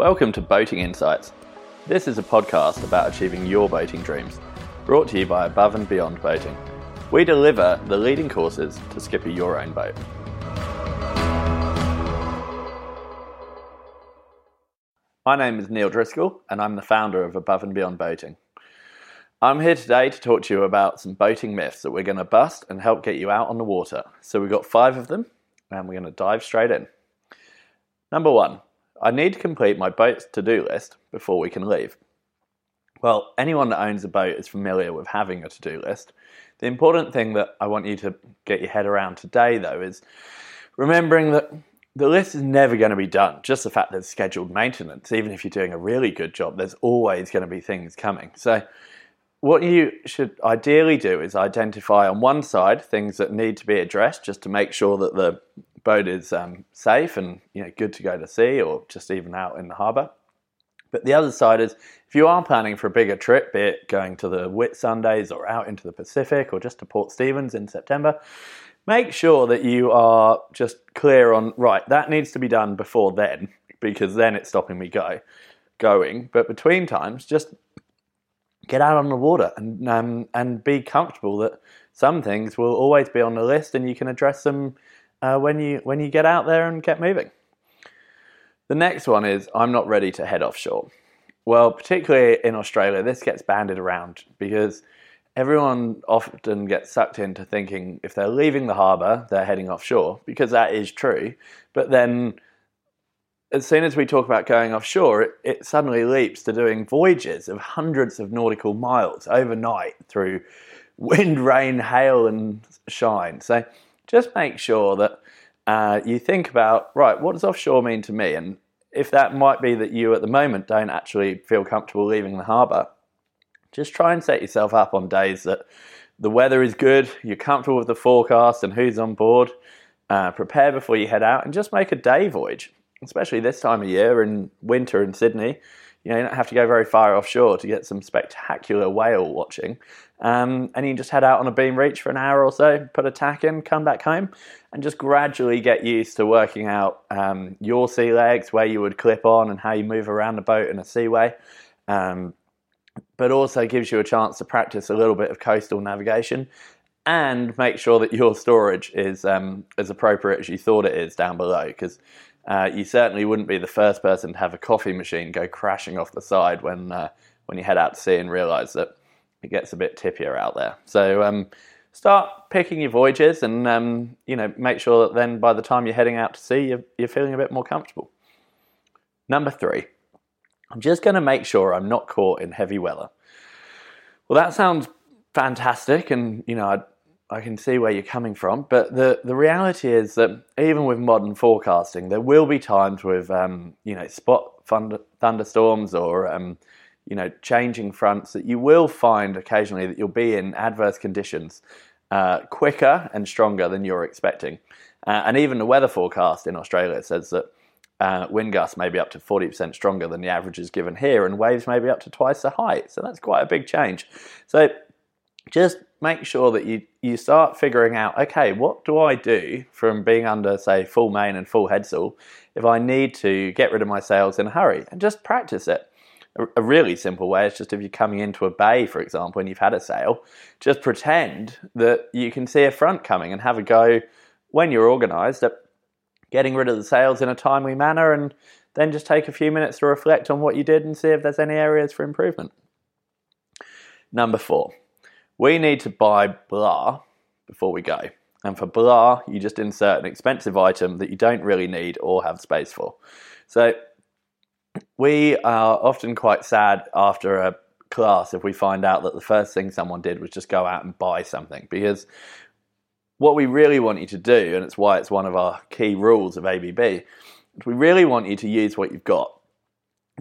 Welcome to Boating Insights. This is a podcast about achieving your boating dreams, brought to you by Above and Beyond Boating. We deliver the leading courses to skipper your own boat. My name is Neil Driscoll, and I'm the founder of Above and Beyond Boating. I'm here today to talk to you about some boating myths that we're going to bust and help get you out on the water. So, we've got five of them, and we're going to dive straight in. Number one, I need to complete my boat's to do list before we can leave. Well, anyone that owns a boat is familiar with having a to do list. The important thing that I want you to get your head around today, though, is remembering that the list is never going to be done. Just the fact that it's scheduled maintenance, even if you're doing a really good job, there's always going to be things coming. So, what you should ideally do is identify on one side things that need to be addressed just to make sure that the boat is um, safe and you know good to go to sea or just even out in the harbour. But the other side is if you are planning for a bigger trip, be it going to the Whitsundays or out into the Pacific or just to Port Stephens in September, make sure that you are just clear on right, that needs to be done before then, because then it's stopping me go going. But between times, just get out on the water and um, and be comfortable that some things will always be on the list and you can address them uh, when you when you get out there and get moving. The next one is I'm not ready to head offshore. Well, particularly in Australia, this gets banded around because everyone often gets sucked into thinking if they're leaving the harbour, they're heading offshore, because that is true. But then as soon as we talk about going offshore, it, it, suddenly leaps to doing voyages of hundreds of nautical miles overnight through wind, rain, hail, and shine. So just make sure that uh, you think about right, what does offshore mean to me? And if that might be that you at the moment don't actually feel comfortable leaving the harbour, just try and set yourself up on days that the weather is good, you're comfortable with the forecast and who's on board. Uh, prepare before you head out and just make a day voyage, especially this time of year in winter in Sydney you know, you don't have to go very far offshore to get some spectacular whale watching. Um, and you just head out on a beam reach for an hour or so, put a tack in, come back home, and just gradually get used to working out um, your sea legs, where you would clip on, and how you move around the boat in a seaway. Um, but also gives you a chance to practice a little bit of coastal navigation and make sure that your storage is um, as appropriate as you thought it is down below. Because uh, you certainly wouldn't be the first person to have a coffee machine go crashing off the side when uh, when you head out to sea and realise that it gets a bit tippier out there. So um, start picking your voyages, and um, you know make sure that then by the time you're heading out to sea, you're, you're feeling a bit more comfortable. Number three, I'm just going to make sure I'm not caught in heavy weather. Well, that sounds fantastic, and you know I'd I can see where you're coming from, but the, the reality is that even with modern forecasting, there will be times with um, you know spot thunder, thunderstorms or um, you know changing fronts that you will find occasionally that you'll be in adverse conditions uh, quicker and stronger than you're expecting. Uh, and even the weather forecast in Australia says that uh, wind gusts may be up to 40% stronger than the averages given here, and waves may be up to twice the height. So that's quite a big change. So just make sure that you, you start figuring out okay, what do I do from being under, say, full main and full headsail if I need to get rid of my sails in a hurry and just practice it. A, a really simple way is just if you're coming into a bay, for example, and you've had a sail, just pretend that you can see a front coming and have a go when you're organised at getting rid of the sails in a timely manner and then just take a few minutes to reflect on what you did and see if there's any areas for improvement. Number four, we need to buy blah before we go. And for blah, you just insert an expensive item that you don't really need or have space for. So we are often quite sad after a class if we find out that the first thing someone did was just go out and buy something because what we really want you to do, and it's why it's one of our key rules of ABB, is we really want you to use what you've got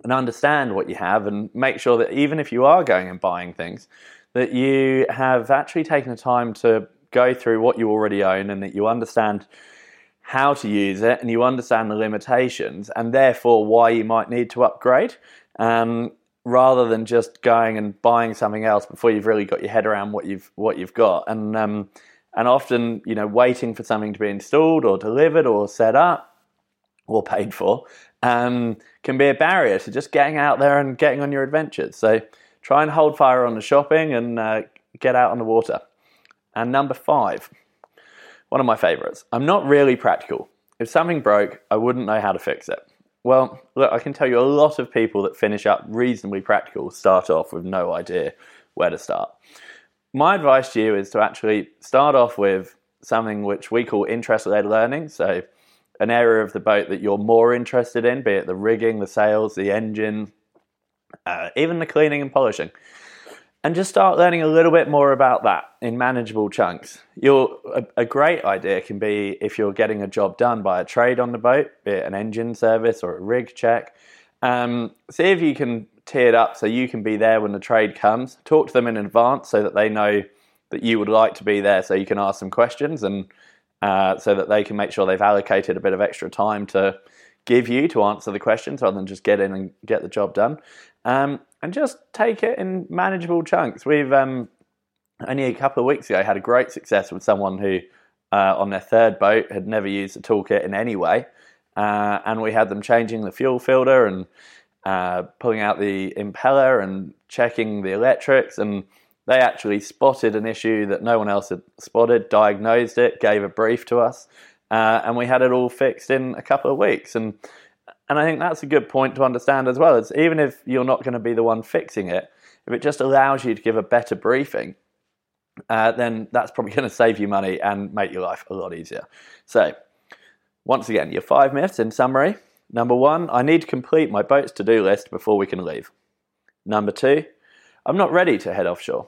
and understand what you have and make sure that even if you are going and buying things, that you have actually taken the time to go through what you already own and that you understand how to use it and you understand the limitations and therefore why you might need to upgrade um, rather than just going and buying something else before you've really got your head around what you've what you've got and um, and often you know waiting for something to be installed or delivered or set up or paid for um, can be a barrier to just getting out there and getting on your adventures. So try and hold fire on the shopping and uh, get out on the water. And number five, one of my favorites. I'm not really practical. If something broke, I wouldn't know how to fix it. Well, look, I can tell you a lot of people that finish up reasonably practical start off with no idea where to start. My advice to you is to actually start off with something which we call interest led learning. So, an area of the boat that you're more interested in, be it the rigging, the sails, the engine, uh, even the cleaning and polishing. And just start learning a little bit more about that in manageable chunks. You're, a, a great idea can be if you're getting a job done by a trade on the boat, be it an engine service or a rig check. Um, see if you can it up so you can be there when the trade comes. Talk to them in advance so that they know that you would like to be there so you can ask some questions and uh, so that they can make sure they've allocated a bit of extra time to give you to answer the questions rather than just get in and get the job done. Um, and just take it in manageable chunks. We've um, only a couple of weeks ago had a great success with someone who, uh, on their third boat, had never used a toolkit in any way. Uh, and we had them changing the fuel filter and uh, pulling out the impeller and checking the electrics. And they actually spotted an issue that no one else had spotted, diagnosed it, gave a brief to us, uh, and we had it all fixed in a couple of weeks. And and I think that's a good point to understand as well. Is even if you're not going to be the one fixing it, if it just allows you to give a better briefing, uh, then that's probably going to save you money and make your life a lot easier. So, once again, your five myths in summary. Number one, I need to complete my boat's to do list before we can leave. Number two, I'm not ready to head offshore.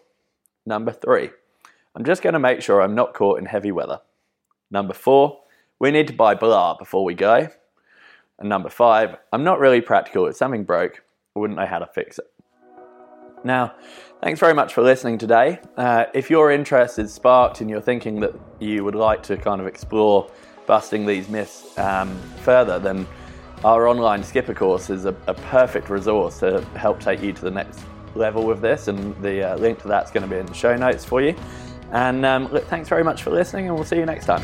Number three, I'm just going to make sure I'm not caught in heavy weather. Number four, we need to buy blah before we go. And number five, I'm not really practical. If something broke, I wouldn't know how to fix it. Now, thanks very much for listening today. Uh, if your interest is sparked and you're thinking that you would like to kind of explore busting these myths um, further, then our online skipper course is a, a perfect resource to help take you to the next level with this, and the uh, link to that's going to be in the show notes for you. And um, thanks very much for listening, and we'll see you next time.